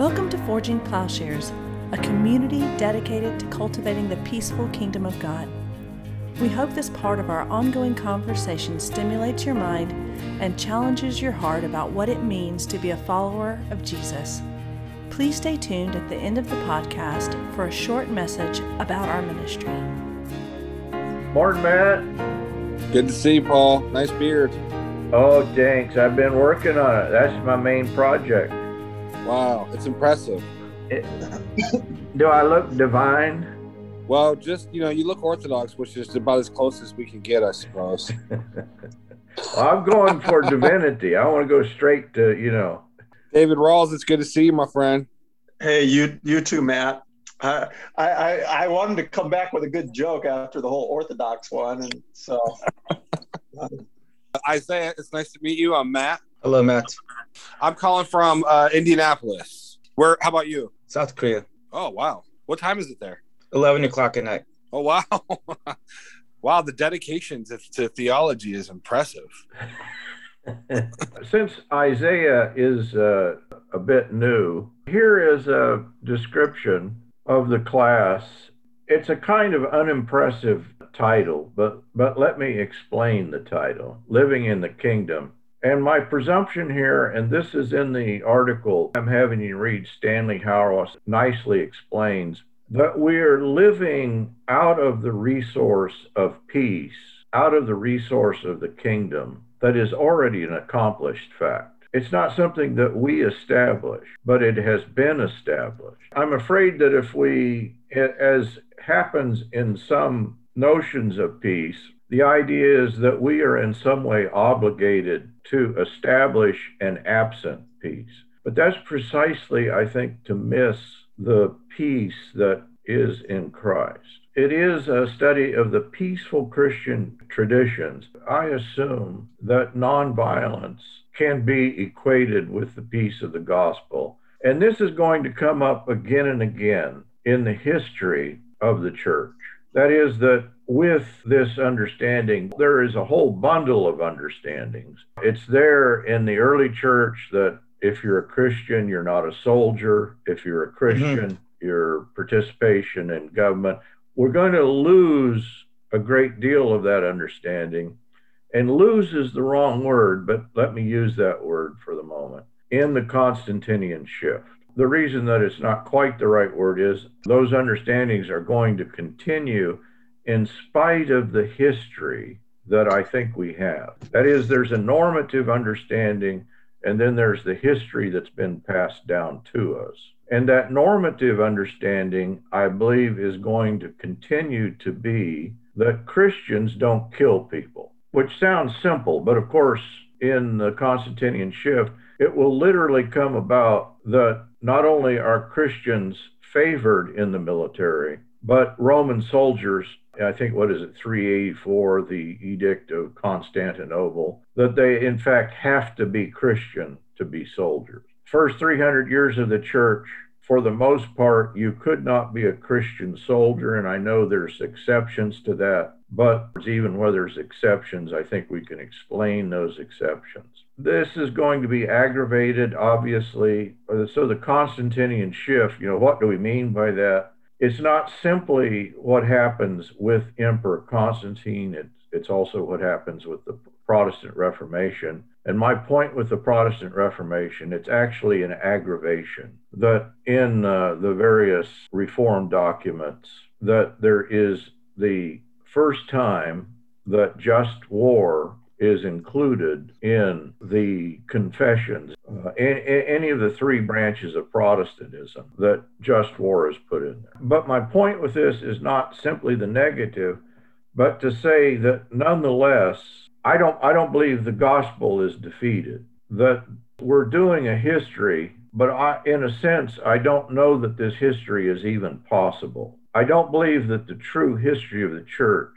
Welcome to Forging Plowshares, a community dedicated to cultivating the peaceful kingdom of God. We hope this part of our ongoing conversation stimulates your mind and challenges your heart about what it means to be a follower of Jesus. Please stay tuned at the end of the podcast for a short message about our ministry. Morning, Matt. Good to see you, Paul. Nice beard. Oh, thanks. I've been working on it. That's my main project. Wow, it's impressive. It, do I look divine? Well, just you know, you look Orthodox, which is about as close as we can get, I suppose. well, I'm going for divinity. I want to go straight to you know. David Rawls, it's good to see you, my friend. Hey, you you too, Matt. I, I I wanted to come back with a good joke after the whole Orthodox one, and so. Isaiah, it's nice to meet you. I'm Matt. Hello, Matt. I'm calling from uh, Indianapolis. Where? How about you? South Korea. Oh wow! What time is it there? Eleven o'clock at night. Oh wow! wow, the dedication to, to theology is impressive. Since Isaiah is uh, a bit new, here is a description of the class. It's a kind of unimpressive title, but but let me explain the title: "Living in the Kingdom." And my presumption here, and this is in the article I'm having you read, Stanley Hauerwas nicely explains that we're living out of the resource of peace, out of the resource of the kingdom that is already an accomplished fact. It's not something that we establish, but it has been established. I'm afraid that if we, as happens in some notions of peace, the idea is that we are in some way obligated to establish an absent peace. But that's precisely, I think, to miss the peace that is in Christ. It is a study of the peaceful Christian traditions. I assume that nonviolence can be equated with the peace of the gospel. And this is going to come up again and again in the history of the church. That is, that with this understanding, there is a whole bundle of understandings. It's there in the early church that if you're a Christian, you're not a soldier. If you're a Christian, mm-hmm. your participation in government. We're going to lose a great deal of that understanding. And lose is the wrong word, but let me use that word for the moment in the Constantinian shift. The reason that it's not quite the right word is those understandings are going to continue in spite of the history that I think we have. That is, there's a normative understanding, and then there's the history that's been passed down to us. And that normative understanding, I believe, is going to continue to be that Christians don't kill people, which sounds simple, but of course, in the Constantinian shift, it will literally come about that not only are Christians favored in the military, but Roman soldiers, I think, what is it, 384, the Edict of Constantinople, that they in fact have to be Christian to be soldiers. First 300 years of the church, for the most part, you could not be a Christian soldier, and I know there's exceptions to that, but even where there's exceptions, I think we can explain those exceptions. This is going to be aggravated, obviously. So, the Constantinian shift, you know, what do we mean by that? It's not simply what happens with Emperor Constantine, it's, it's also what happens with the Protestant Reformation. And my point with the Protestant Reformation, it's actually an aggravation that in uh, the various reform documents that there is the first time that just war is included in the confessions, uh, any of the three branches of Protestantism that just war is put in there. But my point with this is not simply the negative, but to say that nonetheless, I don't, I don't believe the gospel is defeated, that we're doing a history, but I, in a sense, I don't know that this history is even possible. I don't believe that the true history of the church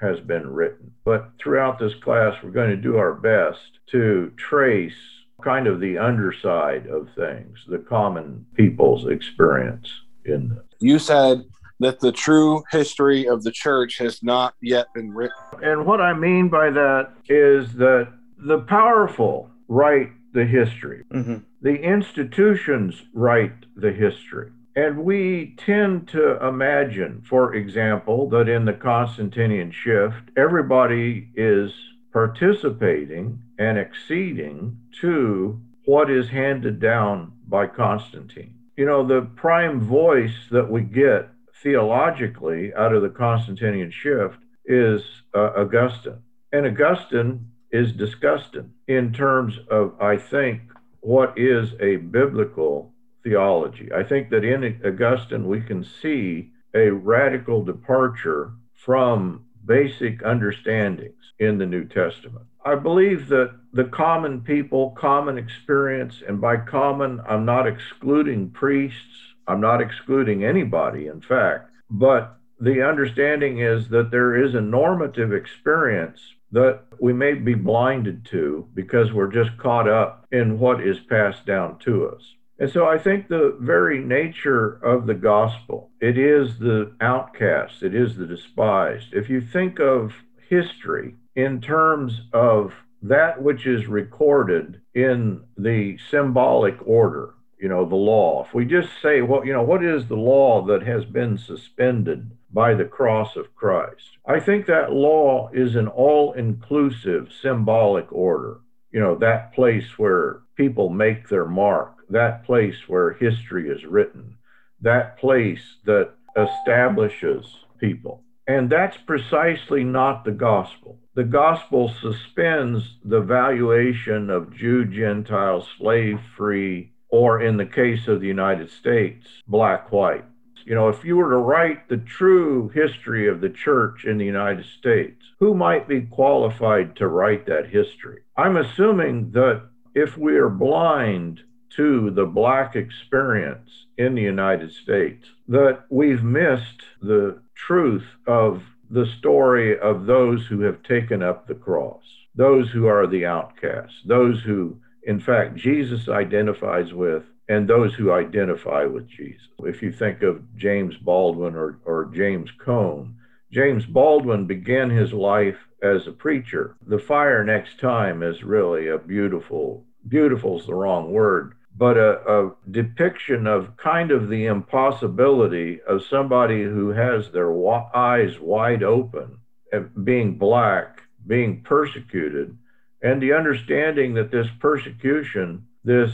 has been written. But throughout this class, we're going to do our best to trace kind of the underside of things, the common people's experience in this. You said that the true history of the church has not yet been written. And what I mean by that is that the powerful write the history. Mm-hmm. The institutions write the history. And we tend to imagine, for example, that in the Constantinian shift, everybody is participating and acceding to what is handed down by Constantine. You know, the prime voice that we get theologically out of the Constantinian shift is uh, Augustine. And Augustine is disgusting in terms of, I think, what is a biblical theology. I think that in Augustine we can see a radical departure from basic understandings in the New Testament. I believe that the common people, common experience, and by common, I'm not excluding priests, I'm not excluding anybody, in fact, but the understanding is that there is a normative experience that we may be blinded to because we're just caught up in what is passed down to us. And so I think the very nature of the gospel, it is the outcast, it is the despised. If you think of history in terms of that which is recorded in the symbolic order, you know, the law. If we just say, well, you know, what is the law that has been suspended by the cross of Christ? I think that law is an all inclusive symbolic order. You know, that place where people make their mark, that place where history is written, that place that establishes people. And that's precisely not the gospel. The gospel suspends the valuation of Jew, Gentile, slave free, or in the case of the United States, black, white. You know, if you were to write the true history of the church in the United States, who might be qualified to write that history? I'm assuming that if we are blind to the black experience in the United States, that we've missed the truth of the story of those who have taken up the cross, those who are the outcasts, those who, in fact, Jesus identifies with, and those who identify with Jesus. If you think of James Baldwin or, or James Cone, James Baldwin began his life as a preacher. The fire next time is really a beautiful, beautiful is the wrong word, but a, a, depiction of kind of the impossibility of somebody who has their eyes wide open, eh, being black, being persecuted, and the understanding that this persecution, this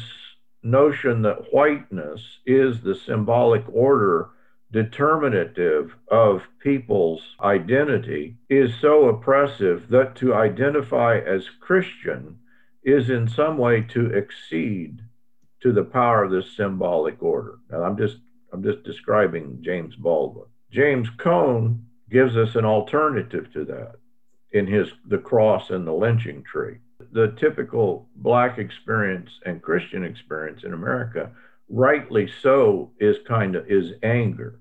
notion that whiteness is the symbolic order determinative of people's identity, is so oppressive that to identify as Christian is in some way to exceed to the power of this symbolic order. And I'm just I'm just describing James Baldwin. James Cone gives us an alternative to that in his The Cross and the Lynching Tree. The typical black experience and Christian experience in America, rightly so, is kind of is anger.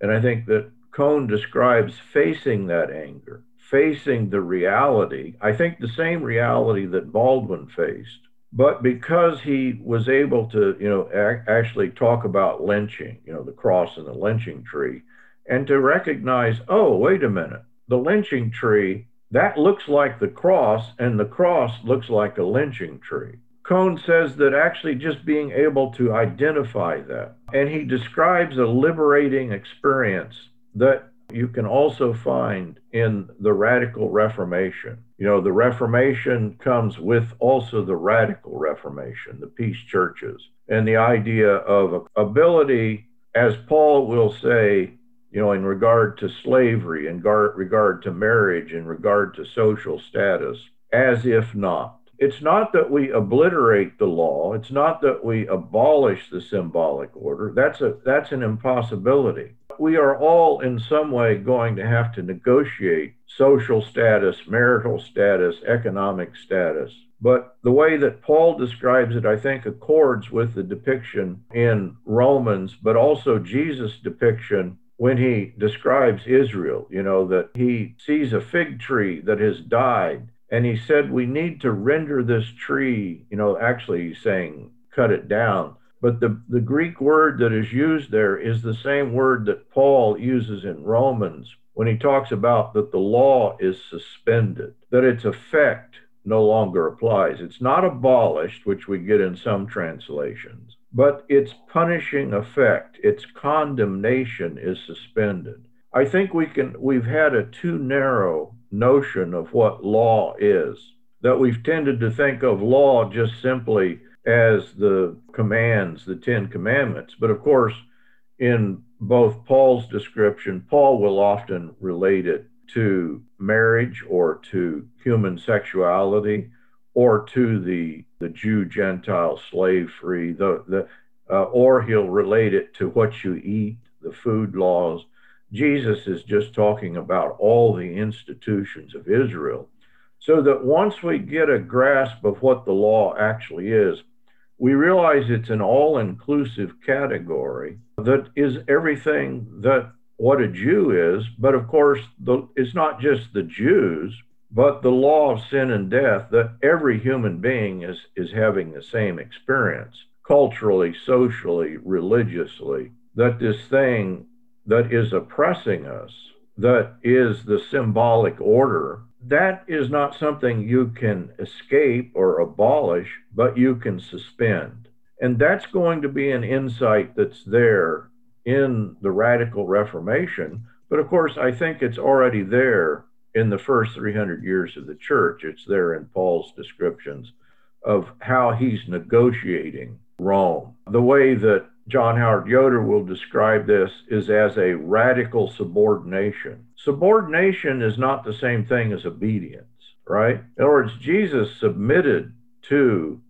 And I think that Cone describes facing that anger, facing the reality, I think the same reality that Baldwin faced but because he was able to, you know, ac- actually talk about lynching, you know, the cross and the lynching tree, and to recognize, oh, wait a minute, the lynching tree, that looks like the cross, and the cross looks like a lynching tree. Cone says that actually just being able to identify that, and he describes a liberating experience that you can also find in the radical Reformation. You know, the Reformation comes with also the radical Reformation, the peace churches, and the idea of ability, as Paul will say, you know, in regard to slavery, in regard to marriage, in regard to social status, as if not. It's not that we obliterate the law. It's not that we abolish the symbolic order. That's a that's an impossibility we are all in some way going to have to negotiate social status, marital status, economic status. But the way that Paul describes it, I think, accords with the depiction in Romans, but also Jesus' depiction when he describes Israel, you know, that he sees a fig tree that has died. And he said, We need to render this tree, you know, actually, he's saying, cut it down but the, the Greek word that is used there is the same word that Paul uses in Romans when he talks about that the law is suspended, that its effect no longer applies. It's not abolished, which we get in some translations, but its punishing effect, its condemnation is suspended. I think we can we've had a too narrow notion of what law is. That we've tended to think of law just simply as the commands, the 10 commandments. But of course, in both Paul's description, Paul will often relate it to marriage or to human sexuality or to the, the Jew Gentile slave free, the, the, uh, or he'll relate it to what you eat, the food laws. Jesus is just talking about all the institutions of Israel. So that once we get a grasp of what the law actually is, we realize it's an all inclusive category that is everything that what a Jew is. But of course, the, it's not just the Jews, but the law of sin and death that every human being is, is having the same experience culturally, socially, religiously, that this thing that is oppressing us, that is the symbolic order, that is not something you can escape or abolish, but you can suspend. And that's going to be an insight that's there in the radical Reformation. But of course, I think it's already there in the first 300 years of the church. It's there in Paul's descriptions of how he's negotiating Rome. The way that John Howard Yoder will describe this is as a radical subordination. Subordination is not the same thing as obedience, right? In other words, Jesus submitted to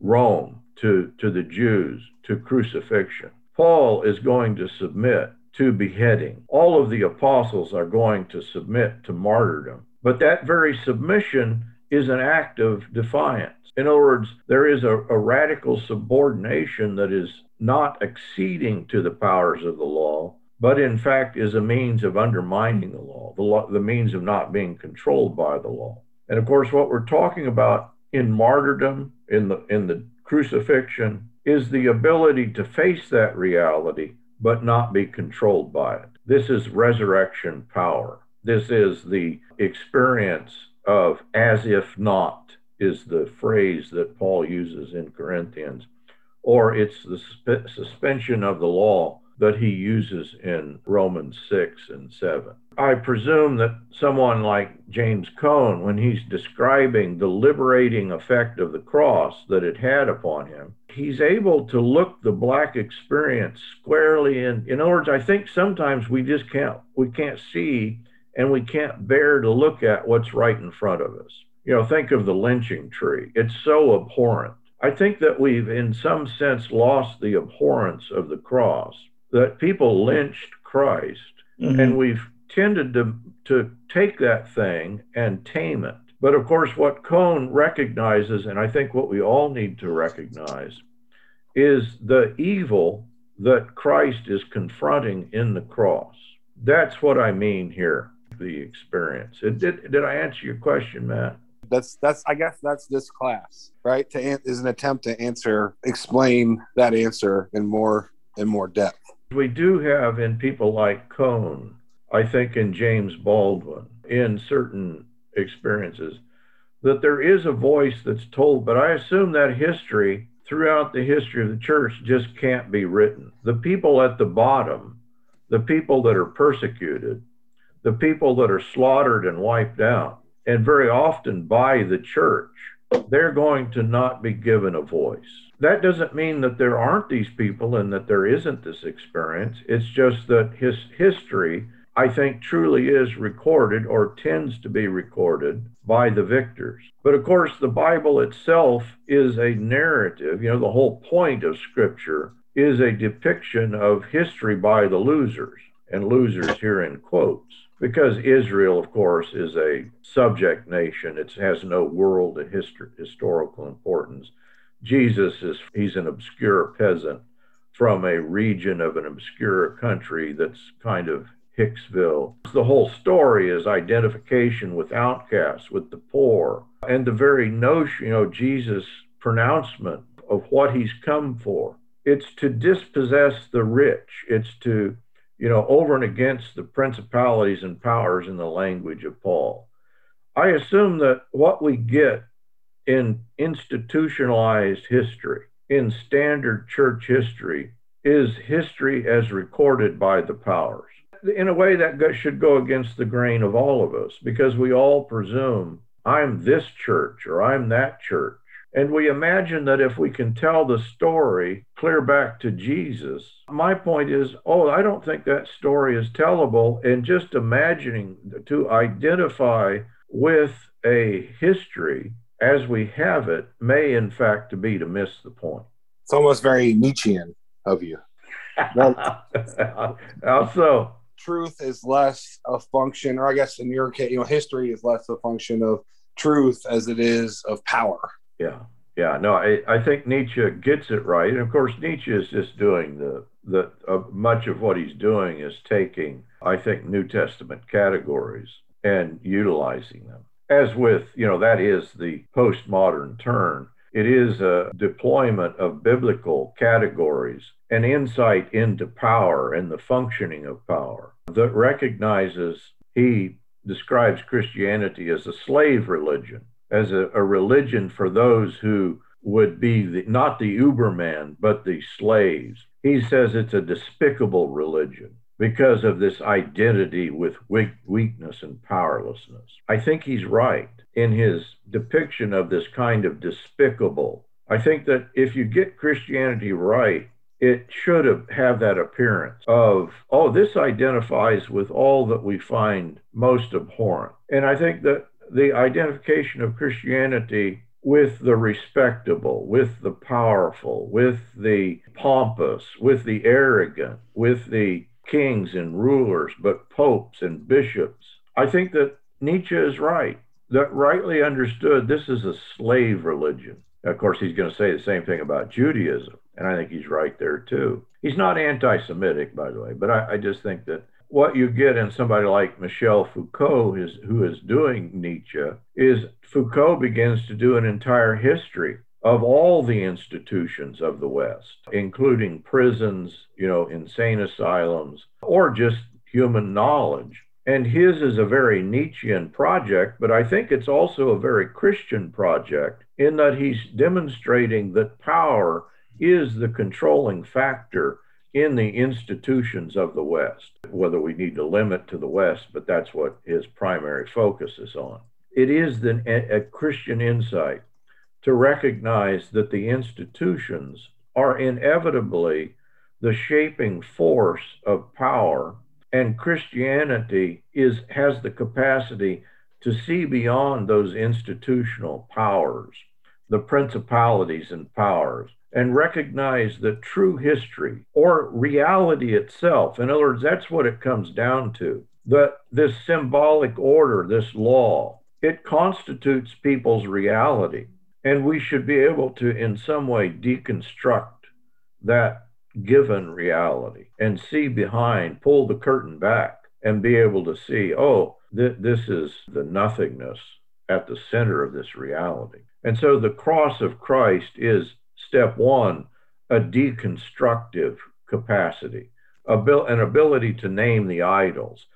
Rome, to, to the Jews, to crucifixion. Paul is going to submit to beheading. All of the apostles are going to submit to martyrdom. But that very submission is an act of defiance. In other words, there is a, a, radical subordination that is not acceding to the powers of the law, but in fact is a means of undermining the law, the, law, the means of not being controlled by the law. And of course, what we're talking about in martyrdom, in the in the crucifixion, is the ability to face that reality but not be controlled by it. This is resurrection power. This is the experience of as if not, is the phrase that Paul uses in Corinthians or it's the suspension of the law that he uses in Romans 6 and 7. I presume that someone like James Cone, when he's describing the liberating effect of the cross that it had upon him, he's able to look the black experience squarely in. In other words, I think sometimes we just can't we can't see and we can't bear to look at what's right in front of us. You know, think of the lynching tree. It's so abhorrent I think that we've, in some sense, lost the abhorrence of the cross, that people lynched Christ, mm-hmm. and we've tended to, to take that thing and tame it. But of course, what Cone recognizes, and I think what we all need to recognize, is the evil that Christ is confronting in the cross. That's what I mean here, the experience. It, did, did I answer your question, Matt? that's that's i guess that's this class right to an, is an attempt to answer explain that answer in more in more depth we do have in people like cone i think in james baldwin in certain experiences that there is a voice that's told but i assume that history throughout the history of the church just can't be written the people at the bottom the people that are persecuted the people that are slaughtered and wiped out and very often by the church, they're going to not be given a voice. That doesn't mean that there aren't these people and that there isn't this experience. It's just that his history, I think, truly is recorded or tends to be recorded by the victors. But of course, the Bible itself is a narrative. You know, the whole point of Scripture is a depiction of history by the losers, and losers here in quotes because Israel, of course, is a subject nation. It has no world histor- historical importance. Jesus is he's an obscure peasant from a region of an obscure country that's kind of Hicksville. The whole story is identification with outcasts, with the poor, and the very notion, you know, Jesus' pronouncement of what he's come for. It's to dispossess the rich. It's to you know, over and against the principalities and powers in the language of Paul. I assume that what we get in institutionalized history, in standard church history, is history as recorded by the powers. In a way, that should go against the grain of all of us because we all presume I'm this church or I'm that church. And we imagine that if we can tell the story clear back to Jesus, my point is, oh, I don't think that story is tellable. And just imagining to identify with a history as we have it may, in fact, be to miss the point. It's almost very Nietzschean of you. also, truth is less a function, or I guess in your case, you know, history is less a function of truth as it is of power. Yeah, yeah. No, I, I think Nietzsche gets it right, and of course, Nietzsche is just doing the the uh, much of what he's doing is taking, I think, New Testament categories and utilizing them. As with, you know, that is the postmodern turn. It is a deployment of biblical categories, an insight into power and the functioning of power that recognizes he describes Christianity as a slave religion, as a, a religion for those who would be the, not the Uberman, but the slaves. He says it's a despicable religion because of this identity with weak, weakness and powerlessness. I think he's right in his depiction of this kind of despicable. I think that if you get Christianity right, it should have, have that appearance of, oh, this identifies with all that we find most abhorrent. And I think that the identification of Christianity with the respectable, with the powerful, with the pompous, with the arrogant, with the kings and rulers, but popes and bishops. I think that Nietzsche is right, that rightly understood, this is a slave religion. Of course, he's going to say the same thing about Judaism. And I think he's right there too. He's not anti Semitic, by the way, but I, I, just think that what you get in somebody like Michel Foucault, is, who is doing Nietzsche, is Foucault begins to do an entire history of all the institutions of the West, including prisons, you know, insane asylums, or just human knowledge. And his is a very Nietzschean project, but I think it's also a very Christian project in that he's demonstrating that power is the controlling factor in the institutions of the West, whether we need to limit to the West, but that's what his primary focus is on. It is the, a Christian insight to recognize that the institutions are inevitably the shaping force of power, and Christianity is, has the capacity to see beyond those institutional powers, the principalities and powers, and recognize that true history or reality itself, in other words, that's what it comes down to, that this symbolic order, this law, it constitutes people's reality. And we should be able to, in some way, deconstruct that given reality and see behind, pull the curtain back, and be able to see, oh, th- this is the nothingness at the center of this reality. And so the cross of Christ is step one, a deconstructive capacity, an ability to name the idols.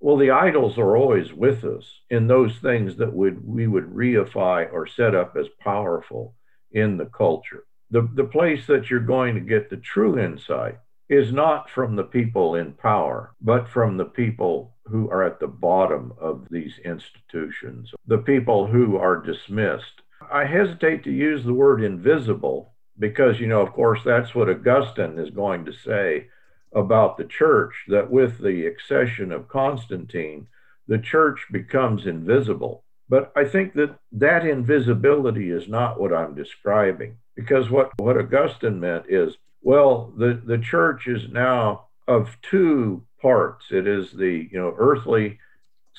Well, the idols are always with us in those things that would we would reify or set up as powerful in the culture. The, the place that you're going to get the true insight is not from the people in power, but from the people who are at the bottom of these institutions, the people who are dismissed. I hesitate to use the word invisible because, you know, of course, that's what Augustine is going to say about the church that with the accession of Constantine, the church becomes invisible. But I think that that invisibility is not what I'm describing because what, what Augustine meant is, well, the, the church is now of two parts. It is the, you know, earthly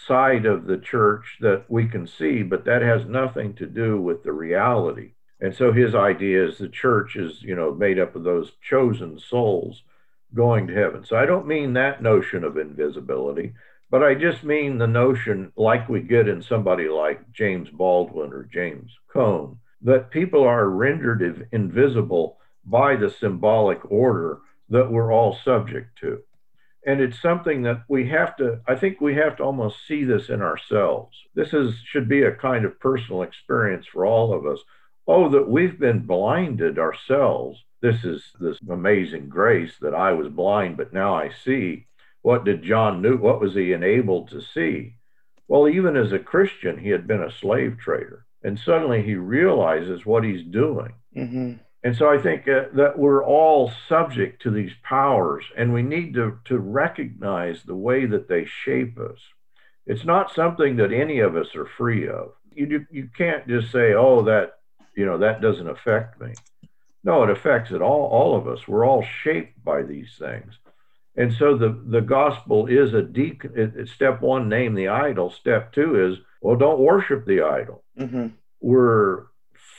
side of the church that we can see, but that has nothing to do with the reality. And so his idea is the church is, you know, made up of those chosen souls going to heaven. So I don't mean that notion of invisibility, but I just mean the notion, like we get in somebody like James Baldwin or James Cone, that people are rendered invisible by the symbolic order that we're all subject to. And it's something that we have to, I think we have to almost see this in ourselves. This is should be a kind of personal experience for all of us. Oh, that we've been blinded ourselves. This is this amazing grace that I was blind, but now I see. What did John Newton, what was he enabled to see? Well, even as a Christian, he had been a slave trader. And suddenly he realizes what he's doing. Mm-hmm. And so I think uh, that we're all subject to these powers, and we need to, to recognize the way that they shape us. It's not something that any of us are free of. You, you can't just say, oh, that, you know, that doesn't affect me. No, it affects it all, all of us. We're all shaped by these things. And so the, the gospel is a de- step one, name the idol. Step two is, well, don't worship the idol. Mm-hmm. We're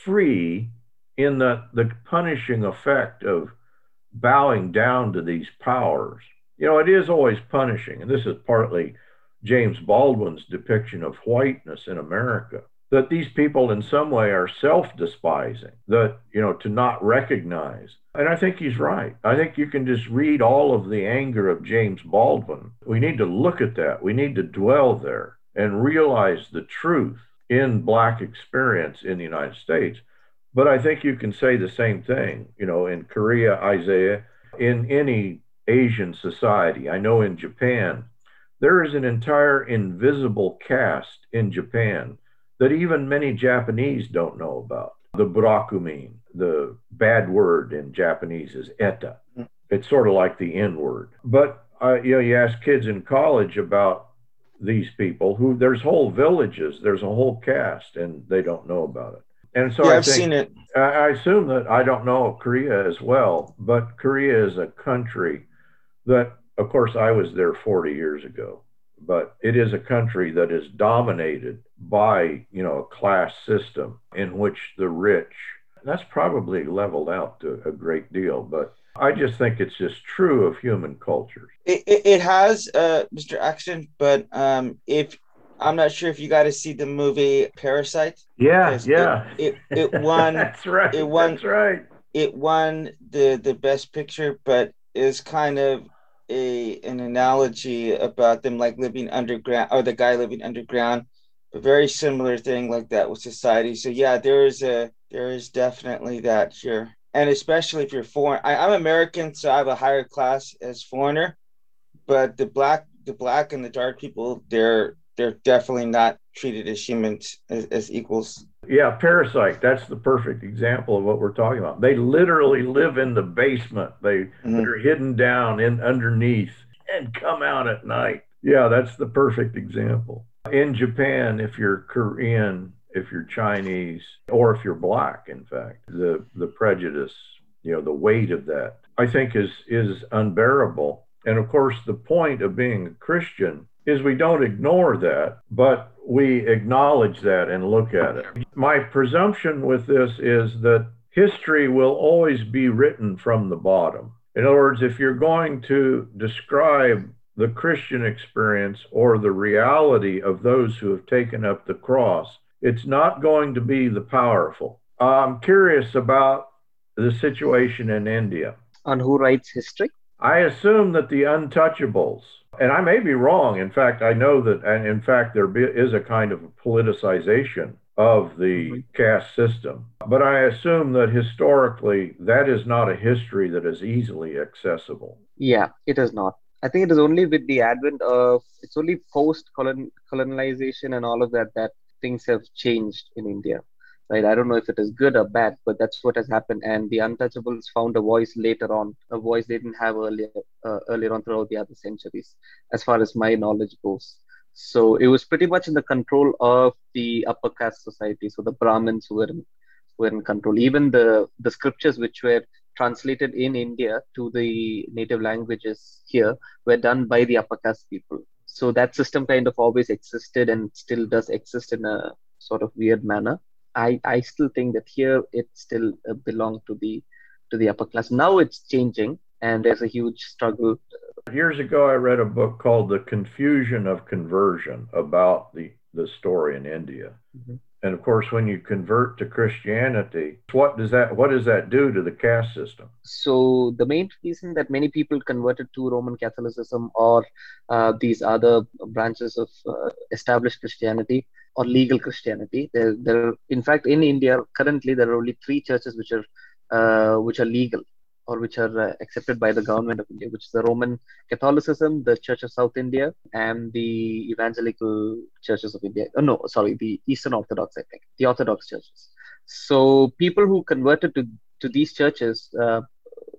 free in the, the punishing effect of bowing down to these powers. You know, it is always punishing. And this is partly James Baldwin's depiction of whiteness in America that these people in some way are self-despising that you know to not recognize and i think he's right i think you can just read all of the anger of james baldwin we need to look at that we need to dwell there and realize the truth in black experience in the united states but i think you can say the same thing you know in korea isaiah in any asian society i know in japan there is an entire invisible caste in japan that even many Japanese don't know about. The burakumin, the bad word in Japanese is eta. It's sort of like the N word. But uh, you know, you ask kids in college about these people who there's whole villages, there's a whole caste, and they don't know about it. And so yeah, I I've think, seen it. I assume that I don't know Korea as well, but Korea is a country that, of course, I was there 40 years ago but it is a country that is dominated by you know a class system in which the rich that's probably leveled out to a great deal but i just think it's just true of human cultures It, it, it has, uh, Mr. Axton, but um, if I'm not sure if you got to see the movie Parasite. yeah yeah It, it, it won. that's right it won- that's right it won the the best picture, but is kind of a an analogy about them like living underground or the guy living underground. A very similar thing like that with society. So yeah, there is a there is definitely that here. And especially if you're foreign. I, I'm American, so I have a higher class as foreigner, but the black the black and the dark people, they're they're definitely not treated as humans as, as equals. yeah parasite that's the perfect example of what we're talking about they literally live in the basement they Mhm. that are hidden down in underneath and come out at night. Yeah, that's the perfect example. In Japan, if you're Korean, if you're Chinese, or if you're black, in fact, the the prejudice, you know, the weight of that, I think is is unbearable. And of course, the point of being a Christian is we don't ignore that, but we acknowledge that and look at it. My presumption with this is that history will always be written from the bottom. In other words, if you're going to describe the Christian experience or the reality of those who have taken up the cross, it's not going to be the powerful. I'm curious about the situation in India. on who writes history. I assume that the untouchables, and I may be wrong. In fact, I know that, and in fact, there be, is a kind of politicization of the mm-hmm. caste system. But I assume that historically, that is not a history that is easily accessible. Yeah, it is not. I think it is only with the advent of it's only post colonization and all of that that things have changed in India. Right. I don't know if it is good or bad, but that's what has happened. And the untouchables found a voice later on, a voice they didn't have earlier uh, earlier on throughout the other centuries, as far as my knowledge goes. So it was pretty much in the control of the upper caste society. So the Brahmins who were in, were in control. Even the the scriptures which were translated in India to the native languages here were done by the upper caste people. So that system kind of always existed and still does exist in a sort of weird manner. I, I still think that here it still uh, belonged to the to the upper class. Now it's changing and there's a huge struggle. Years ago, I read a book called The Confusion of Conversion about the, the story in India. Mhm. And of course, when you convert to Christianity, what does that what does that do to the caste system? So the main reason that many people converted to Roman Catholicism or uh, these other branches of uh, established Christianity or legal Christianity, there, there, in fact, in India currently there are only three churches which are uh, which are legal or which are uh, accepted by the government of India, which is the Roman Catholicism, the Church of South India, and the Evangelical Churches of India. Oh, no, sorry, the Eastern Orthodox, I think, the Orthodox churches. So people who converted to, to these churches uh,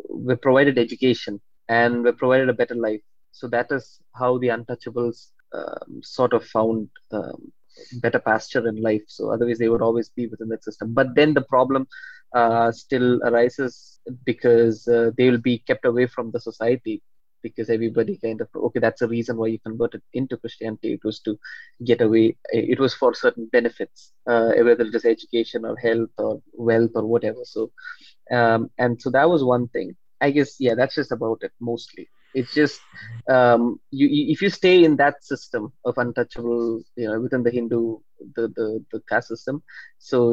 were provided education and were provided a better life. So that is how the untouchables um, sort of found um, better pasture in life. So otherwise, they would always be within that system. But then the problem uh, still arises because uh, they will be kept away from the society because everybody kind of okay that's the reason why you converted into christianity it was to get away it was for certain benefits uh, whether it is education or health or wealth or whatever so um, and so that was one thing i guess yeah that's just about it mostly it's just um, you, you, if you stay in that system of untouchable you know within the hindu the the, the caste system so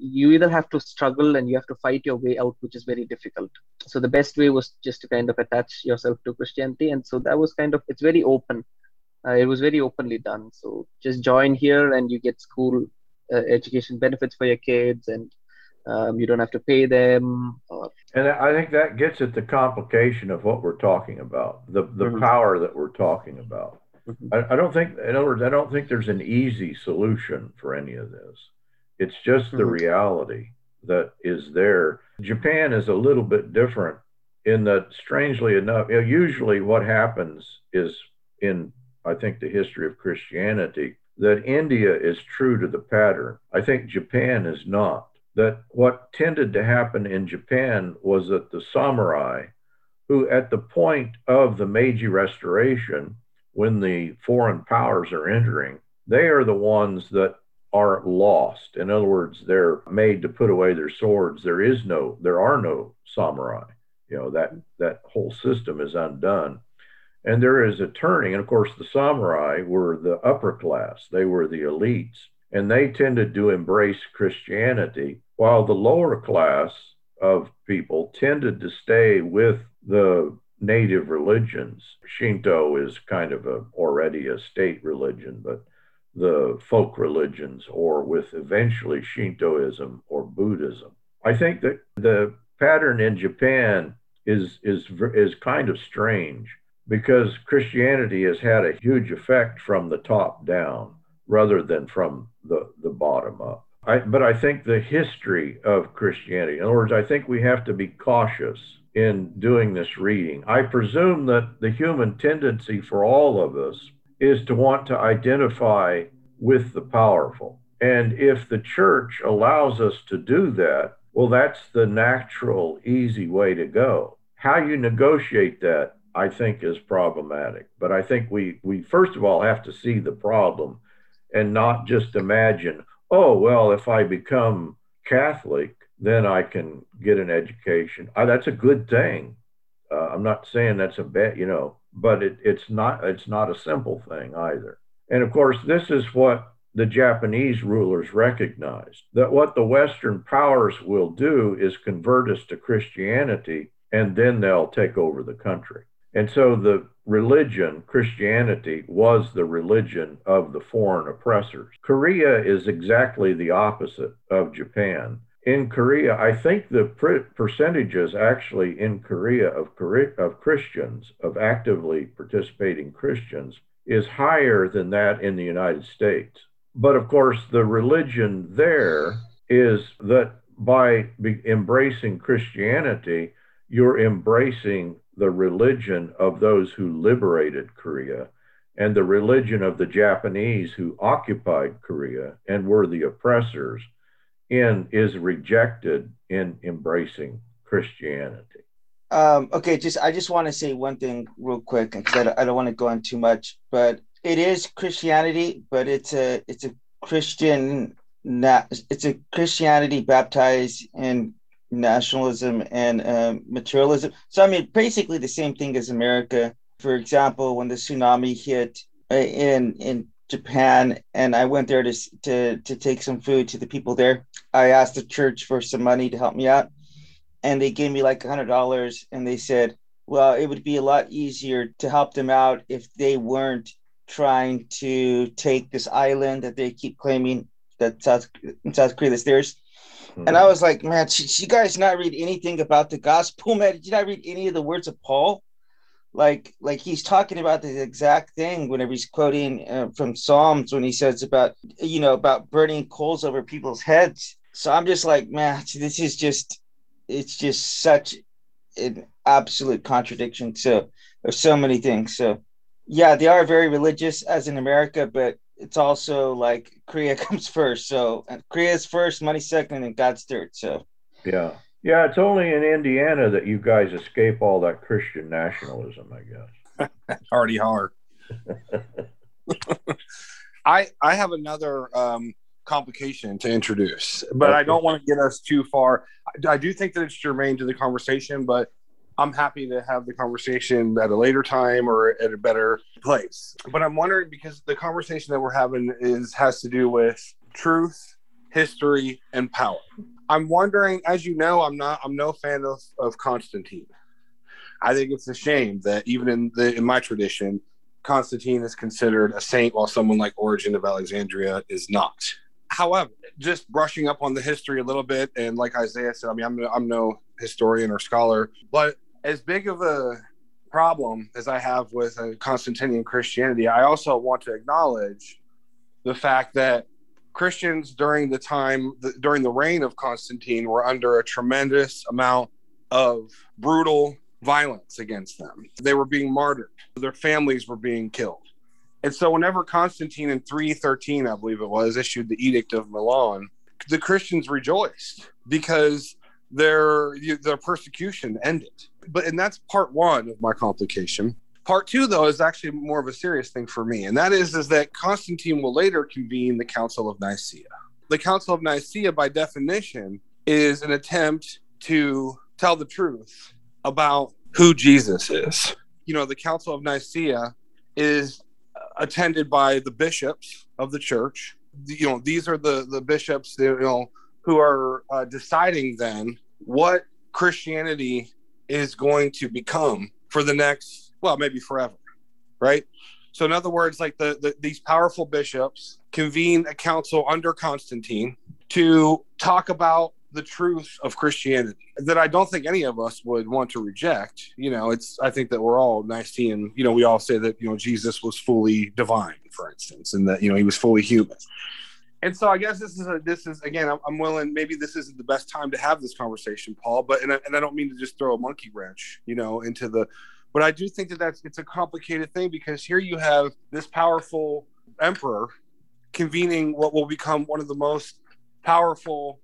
you either have to struggle and you have to fight your way out which is very difficult. So the best way was just to kind of attach yourself to christianity and so that was kind of it's very open. Uh, it was very openly done. So just join here and you get school uh, education benefits for your kids and um, you don't have to pay them. Or... And I think that gets at the complication of what we're talking about, the the mm-hmm. power that we're talking about. Mm-hmm. I, I, don't think, in other words, I don't think there's an easy solution for any of this. It's just mm-hmm. the reality that is there. Japan is a little bit different in that, strangely enough, you know, usually what happens is in, I think, the history of Christianity, that India is true to the pattern. I think Japan is not that what tended to happen in Japan was that the samurai, who at the point of the Meiji Restoration, when the foreign powers are entering, they are the ones that are lost. In other words, they're made to put away their swords. There is no, there are no samurai. You know, that that whole system is undone. And there is a turning. And of course, the samurai were the upper class, they were the elites, and they tended to embrace Christianity while the lower class of people tended to stay with the native religions. Shinto is kind of a, already a state religion, but the folk religions, or with eventually Shintoism or Buddhism. I think that the pattern in Japan is is is kind of strange because Christianity has had a huge effect from the top down rather than from the, the bottom up. I, but I think the history of Christianity, in other words, I think we have to be cautious in doing this reading. I presume that the human tendency for all of us is to want to identify with the powerful. And if the church allows us to do that, well, that's the natural, easy way to go. How you negotiate that, I think, is problematic. But I think we, we first of all have to see the problem and not just imagine, oh, well, if I become Catholic, then I can get an education. Uh, that's a good thing. Uh, I'm not saying that's a bad, you know, but it, it's not it's not a simple thing either. And of course, this is what the Japanese rulers recognized that what the Western powers will do is convert us to Christianity, and then they'll take over the country. And so the religion, Christianity, was the religion of the foreign oppressors. Korea is exactly the opposite of Japan. In Korea, I think the percentages actually in Korea of, of Christians, of actively participating Christians, is higher than that in the United States. But of course, the religion there is that by embracing Christianity, you're embracing the religion of those who liberated Korea and the religion of the Japanese who occupied Korea and were the oppressors in is rejected in embracing Christianity. Um, okay, just I just want to say one thing real quick because I don't, I don't want to go on too much, but it is Christianity, but it's a it's a Christian it's a Christianity baptized in nationalism and um, materialism. So, I mean, basically the same thing as America. For example, when the tsunami hit uh, in in Japan, and I went there to to to take some food to the people there. I asked the church for some money to help me out, and they gave me like a hundred dollars, and they said, "Well, it would be a lot easier to help them out if they weren't trying to take this island that they keep claiming that South South Korea is theirs." Mm-hmm. And I was like, "Man, did you guys not read anything about the gospel, man? Did you not read any of the words of Paul?" like like he's talking about the exact thing whenever he's quoting uh, from psalms when he says about you know about burning coals over people's heads so i'm just like man this is just it's just such an absolute contradiction to of so many things so yeah they are very religious as in america but it's also like korea comes first so korea's first money second and god's third so yeah yeah, it's only in Indiana that you guys escape all that Christian nationalism, I guess. Hardy hard. I I have another um, complication to introduce, but okay. I don't want to get us too far. I, I do think that it's germane to the conversation, but I'm happy to have the conversation at a later time or at a better place. But I'm wondering because the conversation that we're having is has to do with truth, history, and power. I'm wondering, as you know, I'm not I'm no fan of, of Constantine. I think it's a shame that even in the in my tradition, Constantine is considered a saint while someone like Origen of Alexandria is not. However, just brushing up on the history a little bit, and like Isaiah said, I mean, I'm, I'm no historian or scholar, but as big of a problem as I have with a Constantinian Christianity, I also want to acknowledge the fact that Christians during the time during the reign of Constantine were under a tremendous amount of brutal violence against them. They were being martyred. Their families were being killed. And so whenever Constantine in 313, I believe it was, issued the Edict of Milan, the Christians rejoiced because their their persecution ended. But and that's part 1 of my complication. Part two, though, is actually more of a serious thing for me, and that is is that Constantine will later convene the Council of Nicaea. The Council of Nicaea, by definition, is an attempt to tell the truth about who Jesus is. You know, the Council of Nicaea is attended by the bishops of the church. You know, these are the the bishops, you know, who are uh, deciding then what Christianity is going to become for the next well, maybe forever, right? So, in other words, like the, the these powerful bishops convene a council under Constantine to talk about the truth of Christianity that I don't think any of us would want to reject. You know, it's I think that we're all Nicene. You know, we all say that you know Jesus was fully divine, for instance, and that you know he was fully human. And so I guess this is a this is again I'm, I'm willing maybe this isn't the best time to have this conversation, Paul, but and I, and I don't mean to just throw a monkey wrench, you know, into the but I do think that that's it's a complicated thing because here you have this powerful emperor convening what will become one of the most powerful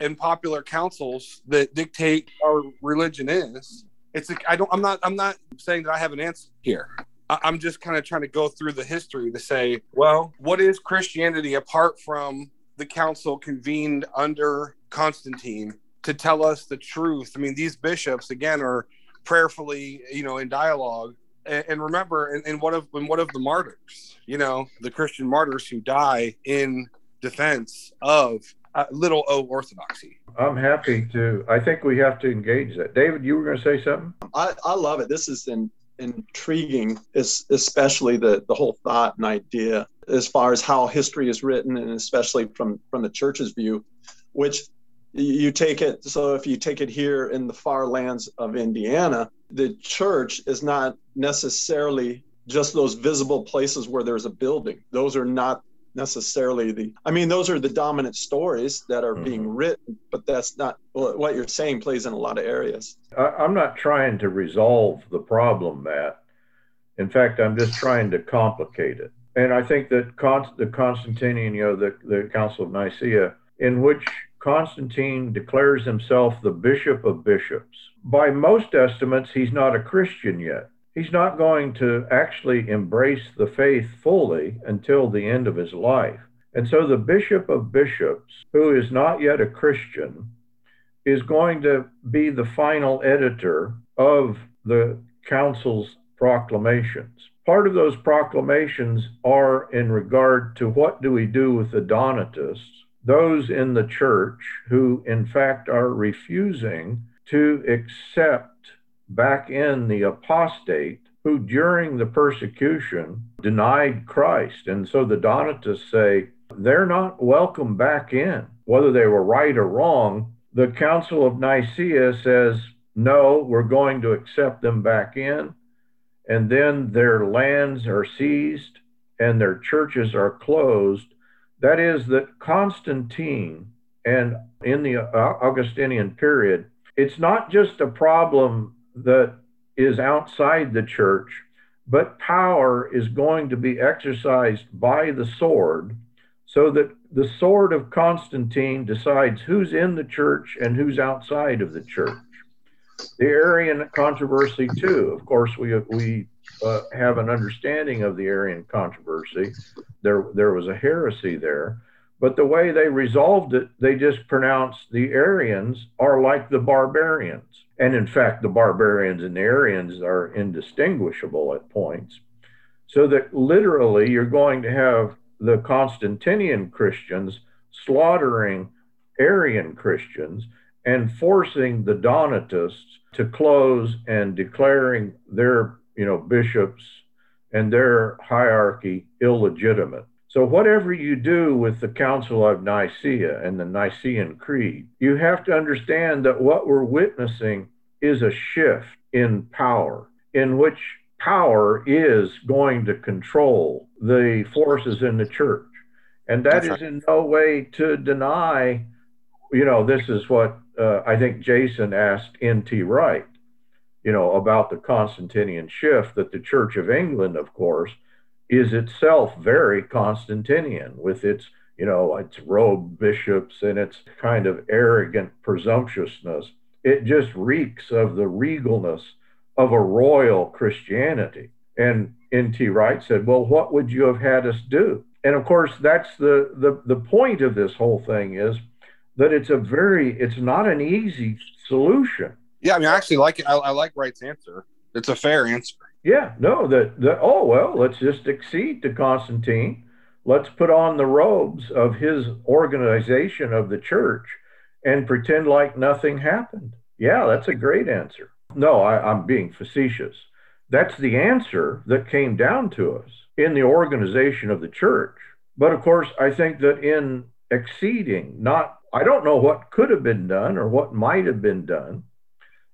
and popular councils that dictate our religion is. It's a, I don't I'm not I'm not saying that I have an answer here. I'm just kind of trying to go through the history to say, well, what is Christianity apart from the council convened under Constantine to tell us the truth? I mean, these bishops again are prayerfully, you know, in dialogue. And, and remember, in, in what of in what of the martyrs, you know, the Christian martyrs who die in defense of uh, little o orthodoxy. I'm happy to. I think we have to engage that. David, you were going to say something. I, I love it. This is in, intriguing, is especially the the whole thought and idea as far as how history is written, and especially from from the church's view, which you take it so if you take it here in the far lands of indiana the church is not necessarily just those visible places where there's a building. Those are not necessarily the i mean those are the dominant stories that are mm-hmm. being written but that's not what you're saying plays in a lot of areas i'm not trying to resolve the problem matt in fact i'm just trying to complicate it and i think that the constantinian you know the, the council of nicaea in which Constantine declares himself the bishop of bishops. By most estimates, he's not a Christian yet. He's not going to actually embrace the faith fully until the end of his life. And so the bishop of bishops, who is not yet a Christian, is going to be the final editor of the council's proclamations. part of those proclamations are in regard to what do we do with the Donatists, those in the church who, in fact, are refusing to accept back in the apostate who, during the persecution, denied Christ. And so the Donatists say they're not welcome back in, whether they were right or wrong. The Council of Nicaea says, no, we're going to accept them back in and then their lands are seized and their churches are closed. That is, that Constantine and in the uh, Augustinian period, it's not just a problem that is outside the church, but power is going to be exercised by the sword so that the sword of Constantine decides who's in the church and who's outside of the church the Arian controversy too. Of course, we we uh, have an understanding of the Arian controversy. There there was a heresy there, but the way they resolved it, they just pronounced the Arians are like the barbarians, and in fact, the barbarians and the Arians are indistinguishable at points. So that literally, you're going to have the Constantinian Christians slaughtering Arian Christians and forcing the Donatists to close and declaring their, you know, bishops and their hierarchy illegitimate. So, whatever you do with the Council of Nicaea and the Nicene Creed, you have to understand that what we're witnessing is a shift in power, in which power is going to control the forces in the church. And that That's is in no way to deny, you know, this is what uh, I think Jason asked N.T. Wright, you know, about the Constantinian shift, that the Church of England, of course, is itself very Constantinian with its, you know, its robe bishops and its kind of arrogant presumptuousness. It just reeks of the regalness of a royal Christianity. And N.T. Wright said, Well, what would you have had us do? And of course, that's the, the, the point of this whole thing is that it's a very it's not an easy solution. Yeah, I mean, I actually like it. I, I like Wright's answer. It's a fair answer. Yeah, no, that that oh well, let's just accede to Constantine. Let's put on the robes of his organization of the church and pretend like nothing happened. Yeah, that's a great answer. No, I, I'm being facetious. That's the answer that came down to us in the organization of the church. But of course, I think that in exceeding, not I don't know what could have been done or what might have been done.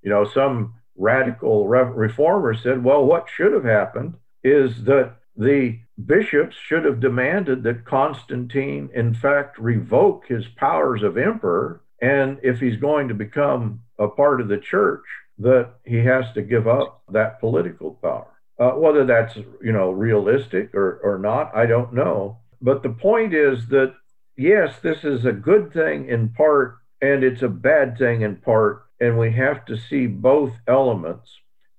You know, some radical re- reformer said, well, what should have happened is that the bishops should have demanded that Constantine, in fact, revoke his powers of emperor. And if he's going to become a part of the church, that he has to give up that political power. Uh, whether that's you know realistic or, or not, I don't know. But the point is that yes, this is a good thing in part, and it's a bad thing in part. And we have to see both elements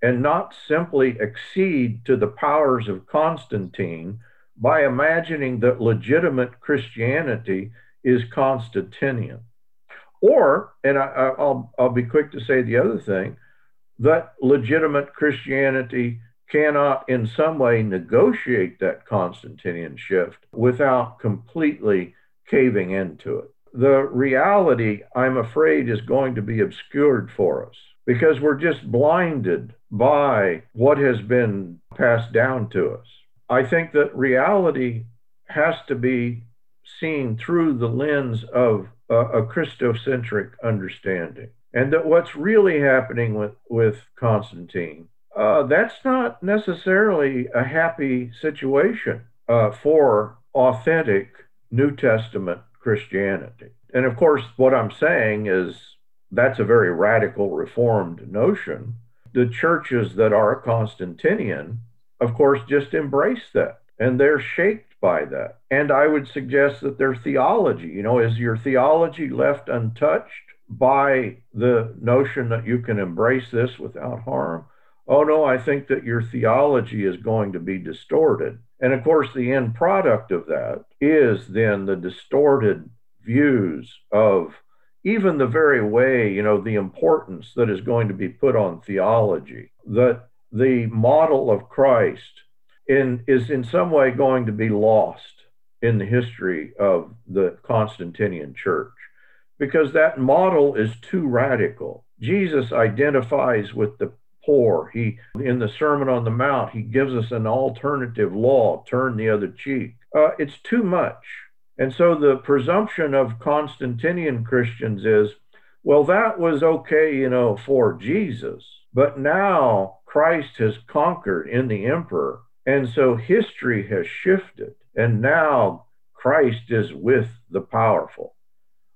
and not simply accede to the powers of Constantine by imagining that legitimate Christianity is Constantinian. Or, and I, will I'll be quick to say the other thing, that legitimate Christianity cannot in some way negotiate that Constantinian shift without completely caving into it. The reality, I'm afraid, is going to be obscured for us because we're just blinded by what has been passed down to us. I think that reality has to be seen through the lens of a, a Christocentric understanding. And that what's really happening with, with Constantine, uh, that's not necessarily a happy situation uh, for authentic New Testament Christianity. And of course, what I'm saying is that's a very radical reformed notion. The churches that are Constantinian, of course, just embrace that and they're shaped by that. And I would suggest that their theology, you know, is your theology left untouched by the notion that you can embrace this without harm? Oh, no, I think that your theology is going to be distorted. And of course, the end product of that is then the distorted views of even the very way, you know, the importance that is going to be put on theology, that the model of Christ in, is in some way going to be lost in the history of the Constantinian church because that model is too radical. Jesus identifies with the poor. He in the Sermon on the Mount, he gives us an alternative law, turn the other cheek. Uh, it's too much. And so the presumption of Constantinian Christians is, well, that was okay, you know, for Jesus, but now Christ has conquered in the emperor. And so history has shifted. And now Christ is with the powerful.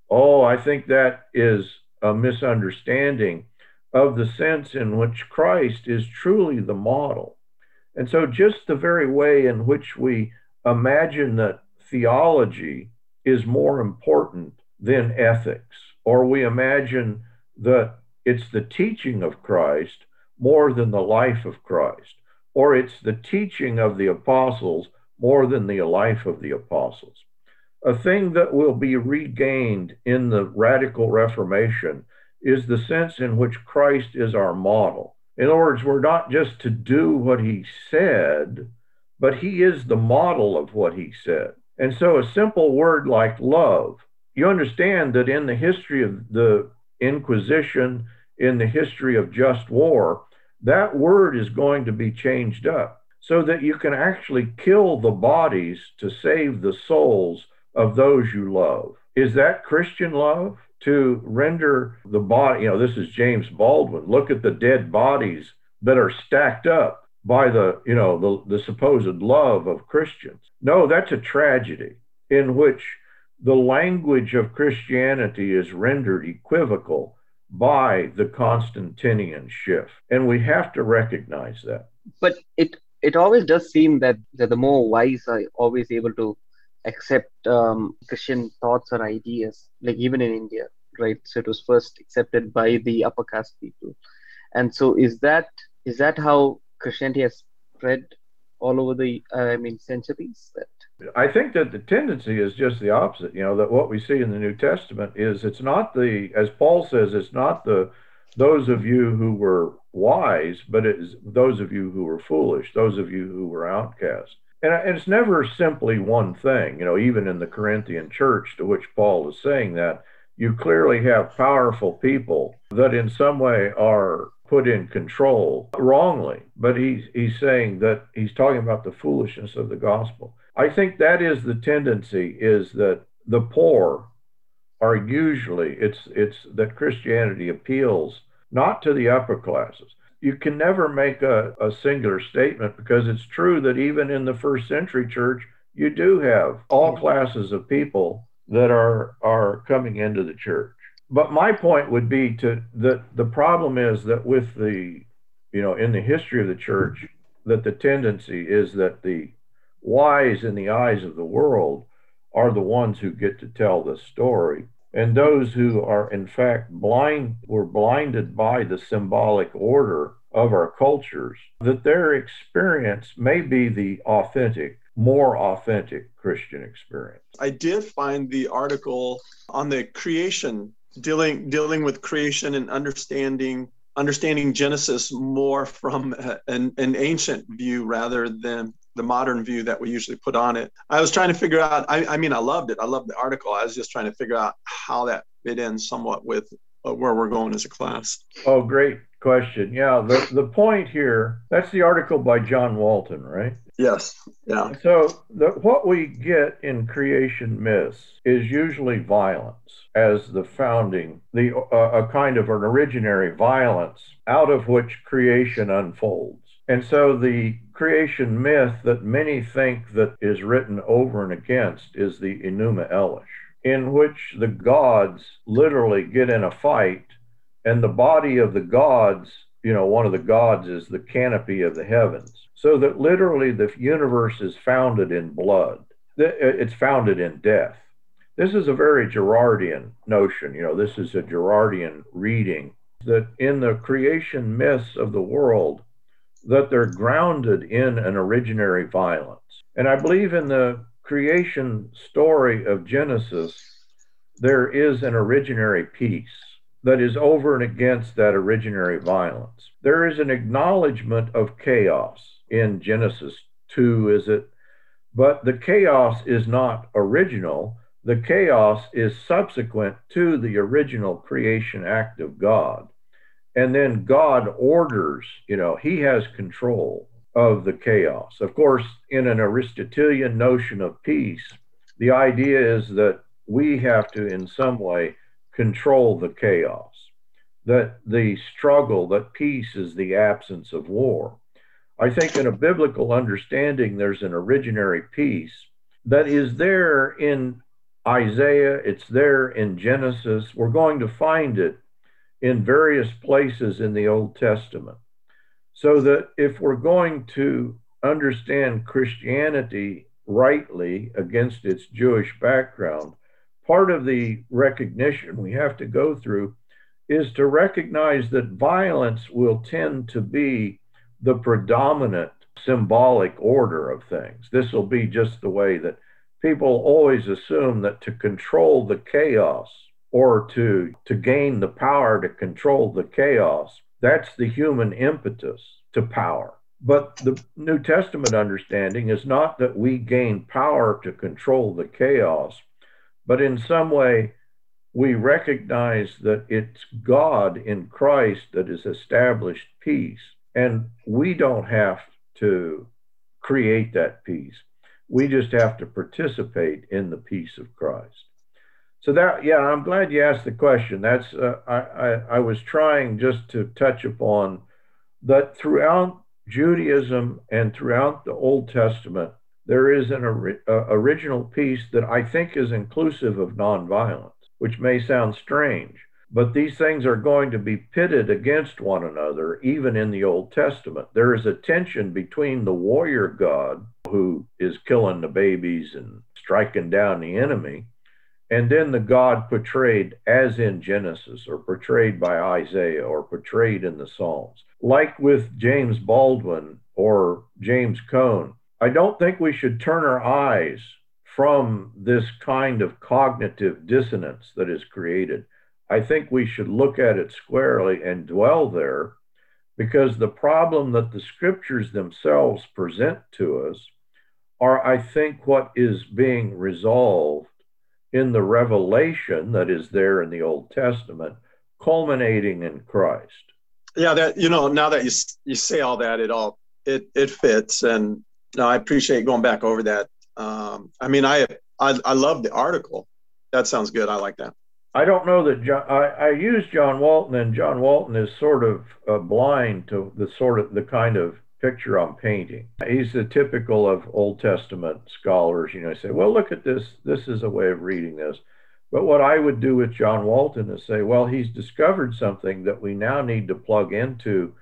Oh, I think that is a misunderstanding of the sense in which Christ is truly the model. And so, just the very way in which we imagine that theology is more important than ethics, or we imagine that it's the teaching of Christ more than the life of Christ, or it's the teaching of the apostles more than the life of the apostles. A thing that will be regained in the radical Reformation is the sense in which Christ is our model. In other words, we're not just to do what he said, but he is the model of what he said. And so a simple word like love, you understand that in the history of the Inquisition, in the history of just war, that word is going to be changed up so that you can actually kill the bodies to save the souls of those you love. Is that Christian love? To render the body, you know, this is James Baldwin. Look at the dead bodies that are stacked up by the, you know, the, the supposed love of Christians. No, that's a tragedy in which the language of Christianity is rendered equivocal by the Constantinian shift. And we have to recognize that. But it it always does seem that, that the more wise are always able to accept um, Christian thoughts or ideas, like even in India, right? So it was first accepted by the upper caste people, and so is that is that how Christianity has spread all over the uh, I mean centuries? That I think that the tendency is just the opposite. You know that what we see in the New Testament is it's not the as Paul says it's not the those of you who were wise, but it's those of you who were foolish, those of you who were outcast. And it's never simply one thing. You know, even in the Corinthian church to which Paul is saying that, you clearly have powerful people that in some way are put in control wrongly. But he's, he's saying that he's talking about the foolishness of the gospel. I think that is the tendency is that the poor are usually it's it's that Christianity appeals not to the upper classes. You can never make a, a singular statement because it's true that even in the first century church, you do have all classes of people that are are coming into the church. But my point would be to that the problem is that with the you know in the history of the church that the tendency is that the wise in the eyes of the world are the ones who get to tell the story and those who are in fact blind were blinded by the symbolic order of our cultures that their experience may be the authentic more authentic christian experience. I did find the article on the creation dealing dealing with creation and understanding understanding genesis more from an, an ancient view rather than the modern view that we usually put on it. I was trying to figure out, I, I mean, I loved it. I loved the article. I was just trying to figure out how that fit in somewhat with uh, where we're going as a class. Oh, great question. Yeah, the, the point here, that's the article by John Walton, right? Yes. Yeah. So the, what we get in creation myths is usually violence as the founding, the uh, a kind of an originary violence out of which creation unfolds. And so the creation myth that many think that is written over and against is the Enuma Elish, in which the gods literally get in a fight, and the body of the gods, you know, one of the gods is the canopy of the heavens. So that literally the universe is founded in blood. Uh, it's founded in death. This is a very Girardian notion. You know, this is a Girardian reading that in the creation myths of the world, that they're grounded in an originary violence. And I believe in the creation story of Genesis, there is an originary peace that is over and against that originary violence. There is an acknowledgement of chaos in Genesis two, is it? But the chaos is not original. The chaos is subsequent to the original creation act of God. And then God orders, you know, he has control of the chaos. Of course, in an Aristotelian notion of peace, the idea is that we have to, in some way, control the chaos, that the struggle, that peace is the absence of war. I think in a biblical understanding, there's an originary peace that is there in Isaiah, it's there in Genesis. We're going to find it in various places in the Old Testament. So that if we're going to understand Christianity rightly against its Jewish background, part of the recognition we have to go through is to recognize that violence will tend to be the predominant symbolic order of things. This will be just the way that people always assume that to control the chaos or to, to gain the power to control the chaos, that's the human impetus to power. But the New Testament understanding is not that we gain power to control the chaos, but in some way we recognize that it's God in Christ that has established peace. And we don't have to create that peace. We just have to participate in the peace of Christ. So that, yeah, I'm glad you asked the question. That's uh, I, I, I was trying just to touch upon that throughout Judaism and throughout the Old Testament, there is an ori- uh, original peace that I think is inclusive of nonviolence, which may sound strange. But these things are going to be pitted against one another, even in the Old Testament. There is a tension between the warrior God, who is killing the babies and striking down the enemy, and then the God portrayed as in Genesis, or portrayed by Isaiah, or portrayed in the Psalms. Like with James Baldwin or James Cone, I don't think we should turn our eyes from this kind of cognitive dissonance that is created I think we should look at it squarely and dwell there because the problem that the scriptures themselves present to us are, I think, what is being resolved in the revelation that is there in the Old Testament, culminating in Christ. Yeah, that you know, now that you you say all that, it all it it fits, and no, I appreciate going back over that. Um, I mean, I I, I love the article. That sounds good. I like that. I don't know that John, I, I use John Walton, and John Walton is sort of uh, blind to the sort of the kind of picture I'm painting. He's the typical of Old Testament scholars. You know, say, well, look at this. This is a way of reading this. But what I would do with John Walton is say, well, he's discovered something that we now need to plug into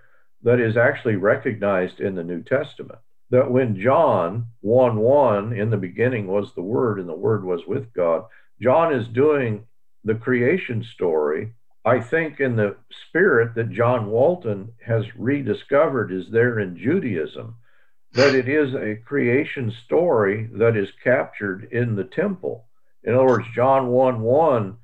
that is actually recognized in the New Testament. That when John 1 1 in the beginning was the Word, and the Word was with God, John is doing the creation story, I think in the spirit that John Walton has rediscovered is there in Judaism, that it is a creation story that is captured in the temple. In other words, John 1 1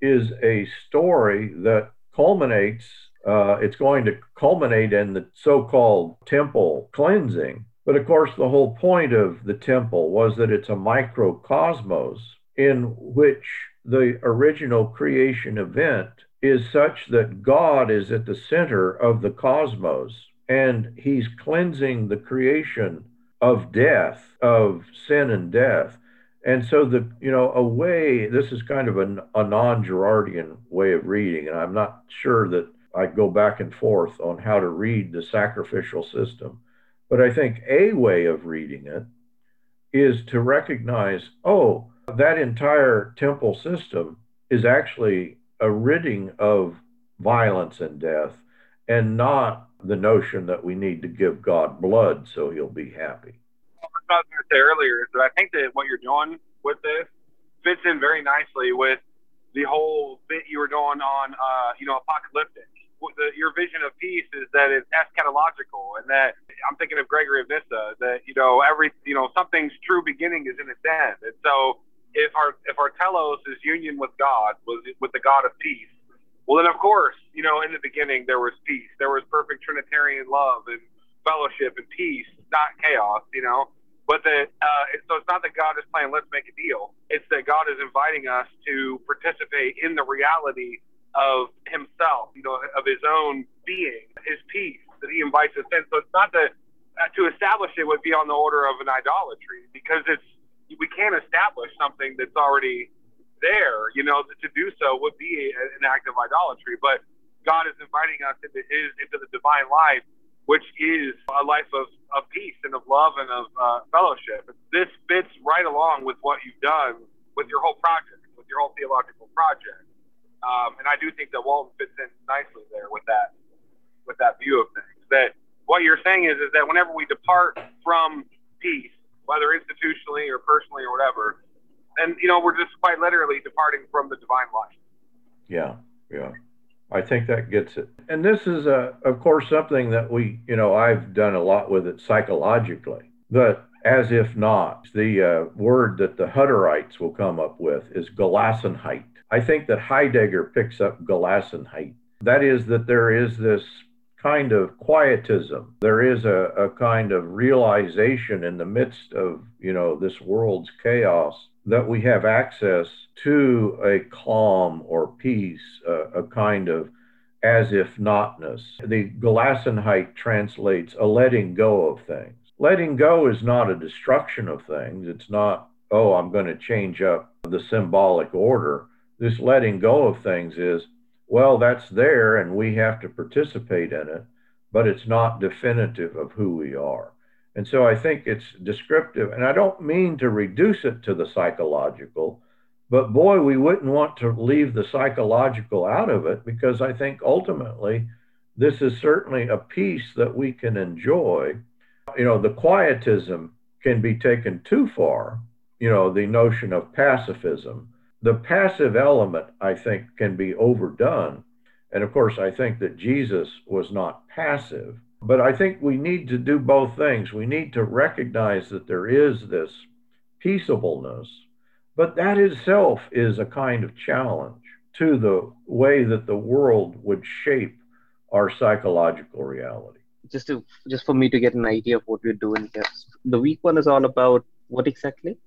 is a story that culminates, uh, it's going to culminate in the so called temple cleansing. But of course, the whole point of the temple was that it's a microcosmos in which the original creation event is such that God is at the center of the cosmos and he's cleansing the creation of death, of sin and death. And so the you know a way this is kind of a, a non-Girardian way of reading, and I'm not sure that I go back and forth on how to read the sacrificial system, but I think a way of reading it is to recognize, oh, that entire temple system is actually a ridding of violence and death and not the notion that we need to give God blood so he'll be happy. What I was going to say earlier is that I think that what you're doing with this fits in very nicely with the whole bit you were doing on, uh, you know, apocalyptic. The, your vision of peace is that it's eschatological, and that I'm thinking of Gregory of Nyssa. That you know, every you know, something's true beginning is in its end, and so if our if our telos is union with God, was with the God of peace, well then of course, you know, in the beginning there was peace. There was perfect Trinitarian love and fellowship and peace. not chaos, you know. But that uh, so it's not that God is playing let's make a deal. It's that God is inviting us to participate in the reality of Himself, you know, of His own being, His peace that He invites us in. So it's not that uh, to establish it would be on the order of an idolatry because it's we can't establish something that's already there. You know, to do so would be an act of idolatry. But God is inviting us into His into the divine life which is a life of, of peace and of love and of uh, fellowship. This fits right along with what you've done with your whole project, with your whole theological project. Um, and I do think that Walton fits in nicely there with that, with that view of things. That what you're saying is, is that whenever we depart from peace, whether institutionally or personally or whatever, And, you know we're just quite literally departing from the divine life. Yeah, yeah. I think that gets it. And this is, a, of course, something that we, you know, I've done a lot with it psychologically. But as if not, the uh, word that the Hutterites will come up with is Gelassenheit. I think that Heidegger picks up Gelassenheit. That is, that there is this kind of quietism. There is a, a kind of realization in the midst of, you know, this world's chaos that we have access to a calm or peace, uh, a kind of as if notness. The Gelassenheit translates a letting go of things. Letting go is not a destruction of things. It's not, oh, I'm going to change up the symbolic order. This letting go of things is, well, that's there and we have to participate in it, but it's not definitive of who we are. And so I think it's descriptive. And I don't mean to reduce it to the psychological, but boy, we wouldn't want to leave the psychological out of it because I think ultimately this is certainly a peace that we can enjoy. You know, the quietism can be taken too far, you know, the notion of pacifism. The passive element, I think, can be overdone. And of course, I think that Jesus was not passive but I think we need to do both things. We need to recognize that there is this peaceableness, but that itself is a kind of challenge to the way that the world would shape our psychological reality. Just to just for me to get an idea of what we're doing here. The week one is all about what exactly?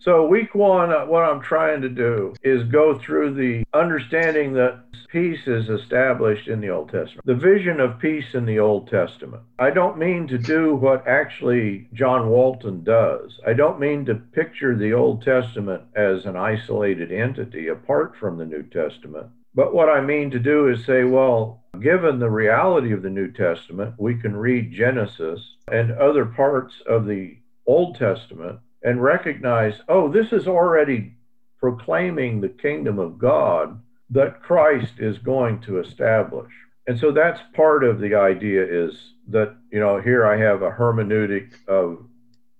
So, week one, uh, what I'm trying to do is go through the understanding that peace is established in the Old Testament, the vision of peace in the Old Testament. I don't mean to do what actually John Walton does. I don't mean to picture the Old Testament as an isolated entity apart from the New Testament. But what I mean to do is say, well, given the reality of the New Testament, we can read Genesis and other parts of the Old Testament and recognize, oh, this is already proclaiming the kingdom of God that Christ is going to establish. And so that's part of the idea is that, you know, here I have a hermeneutic of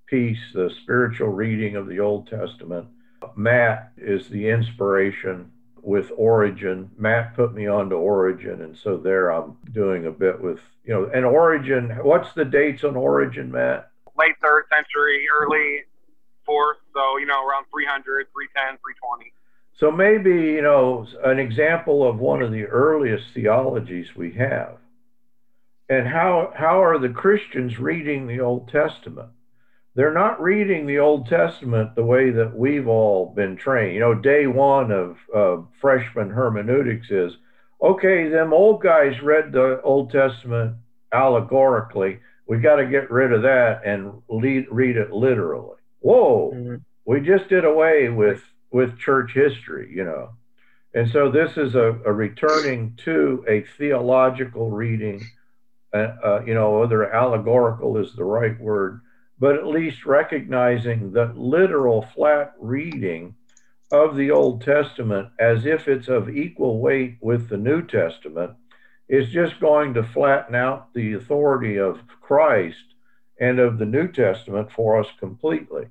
peace, the spiritual reading of the Old Testament. Matt is the inspiration with Origen. Matt put me onto Origen, and so there I'm doing a bit with, you know, and Origen, What's the dates on Origen, Matt? Late third century, early fourth. So, you know, around 300, 310, 320. So maybe, you know, an example of one of the earliest theologies we have. And how, how are the Christians reading the Old Testament? They're not reading the Old Testament the way that we've all been trained. You know, day one of uh, freshman hermeneutics is okay, them old guys read the Old Testament allegorically. We got to get rid of that and lead, read it literally whoa, mm-hmm. we just did away with with church history, you know. And so this is a, a returning to a theological reading, uh, uh, you know, whether allegorical is the right word, but at least recognizing that literal flat reading of the Old Testament as if it's of equal weight with the New Testament is just going to flatten out the authority of Christ and of the New Testament for us completely.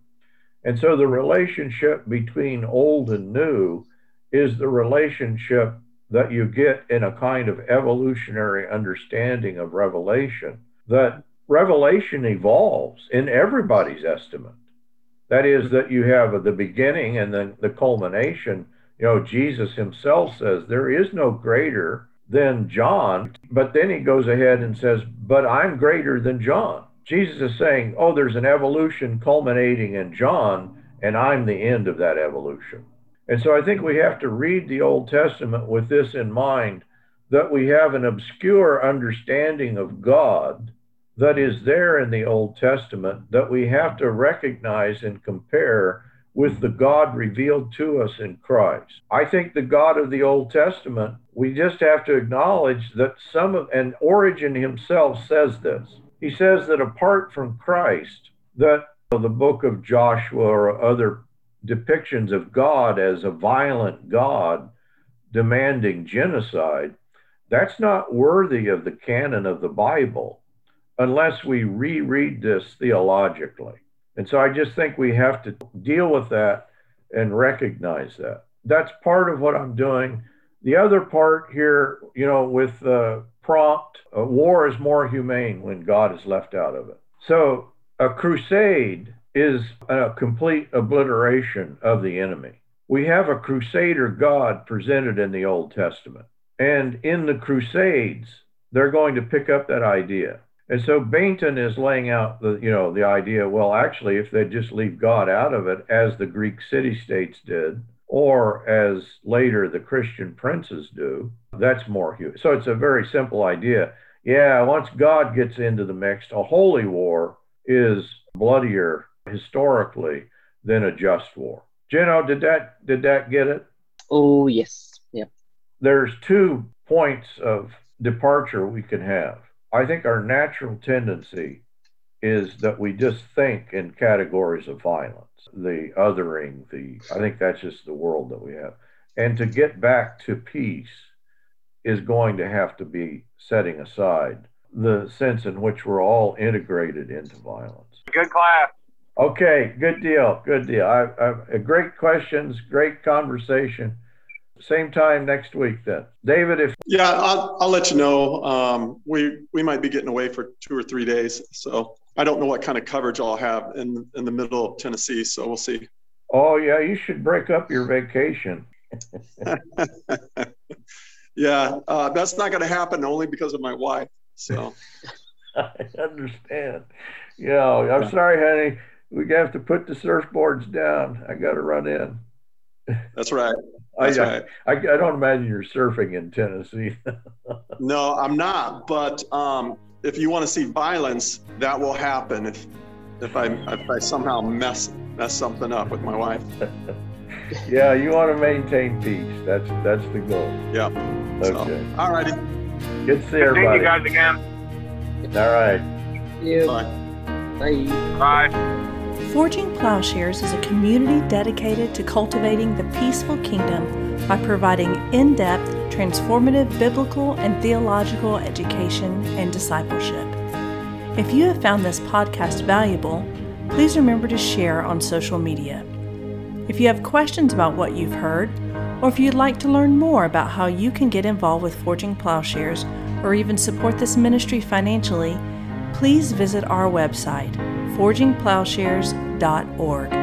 And so the relationship between old and new is the relationship that you get in a kind of evolutionary understanding of revelation, that revelation evolves in everybody's estimate. That is, that you have the beginning and then the culmination. You know, Jesus himself says, There is no greater than John. But then he goes ahead and says, But I'm greater than John. Jesus is saying, oh, there's an evolution culminating in John, and I'm the end of that evolution. And so I think we have to read the Old Testament with this in mind that we have an obscure understanding of God that is there in the Old Testament that we have to recognize and compare with the God revealed to us in Christ. I think the God of the Old Testament, we just have to acknowledge that some of, and Origen himself says this. He says that apart from Christ, that the book of Joshua or other depictions of God as a violent God demanding genocide, that's not worthy of the canon of the Bible unless we reread this theologically. And so I just think we have to deal with that and recognize that. That's part of what I'm doing. The other part here, you know, with the prompt, uh, war is more humane when God is left out of it. So a crusade is a complete obliteration of the enemy. We have a crusader God presented in the Old Testament. And in the Crusades, they're going to pick up that idea. And so Bainton is laying out the, you know, the idea, well, actually, if they just leave God out of it, as the Greek city states did, or as later the Christian princes do, that's more human. So it's a very simple idea. Yeah, once God gets into the mix, a holy war is bloodier historically than a just war. Gino, did that did that get it? Oh yes. Yeah. There's two points of departure we can have. I think our natural tendency is that we just think in categories of violence, the othering, the I think that's just the world that we have. And to get back to peace is going to have to be setting aside the sense in which we're all integrated into violence. Good class. Okay, good deal. Good deal. I, I, great questions, great conversation. Same time next week then. David, if yeah, I'll, I'll let you know. Um, we we might be getting away for two or three days, so I don't know what kind of coverage I'll have in in the middle of Tennessee. So we'll see. Oh yeah, you should break up your vacation. yeah, uh, that's not going to happen only because of my wife. So I understand. Yeah, I'm sorry, honey we have to put the surfboards down. I got to run in. That's right. That's I, right. I, I, don't imagine you're surfing in Tennessee. no, I'm not. But um, if you want to see violence, that will happen if if I if I somehow mess mess something up with my wife. Yeah, you want to maintain peace. That's that's the goal. Yeah. Okay. So, all righty. Good to see everybody. you guys again. All right. Yeah. Bye. Bye. Bye. Forging Plowshares is a community dedicated to cultivating the peaceful kingdom by providing in depth, transformative biblical and theological education and discipleship. If you have found this podcast valuable, please remember to share on social media. If you have questions about what you've heard, or if you'd like to learn more about how you can get involved with Forging Plowshares or even support this ministry financially, please visit our website, forgingplowshares.org.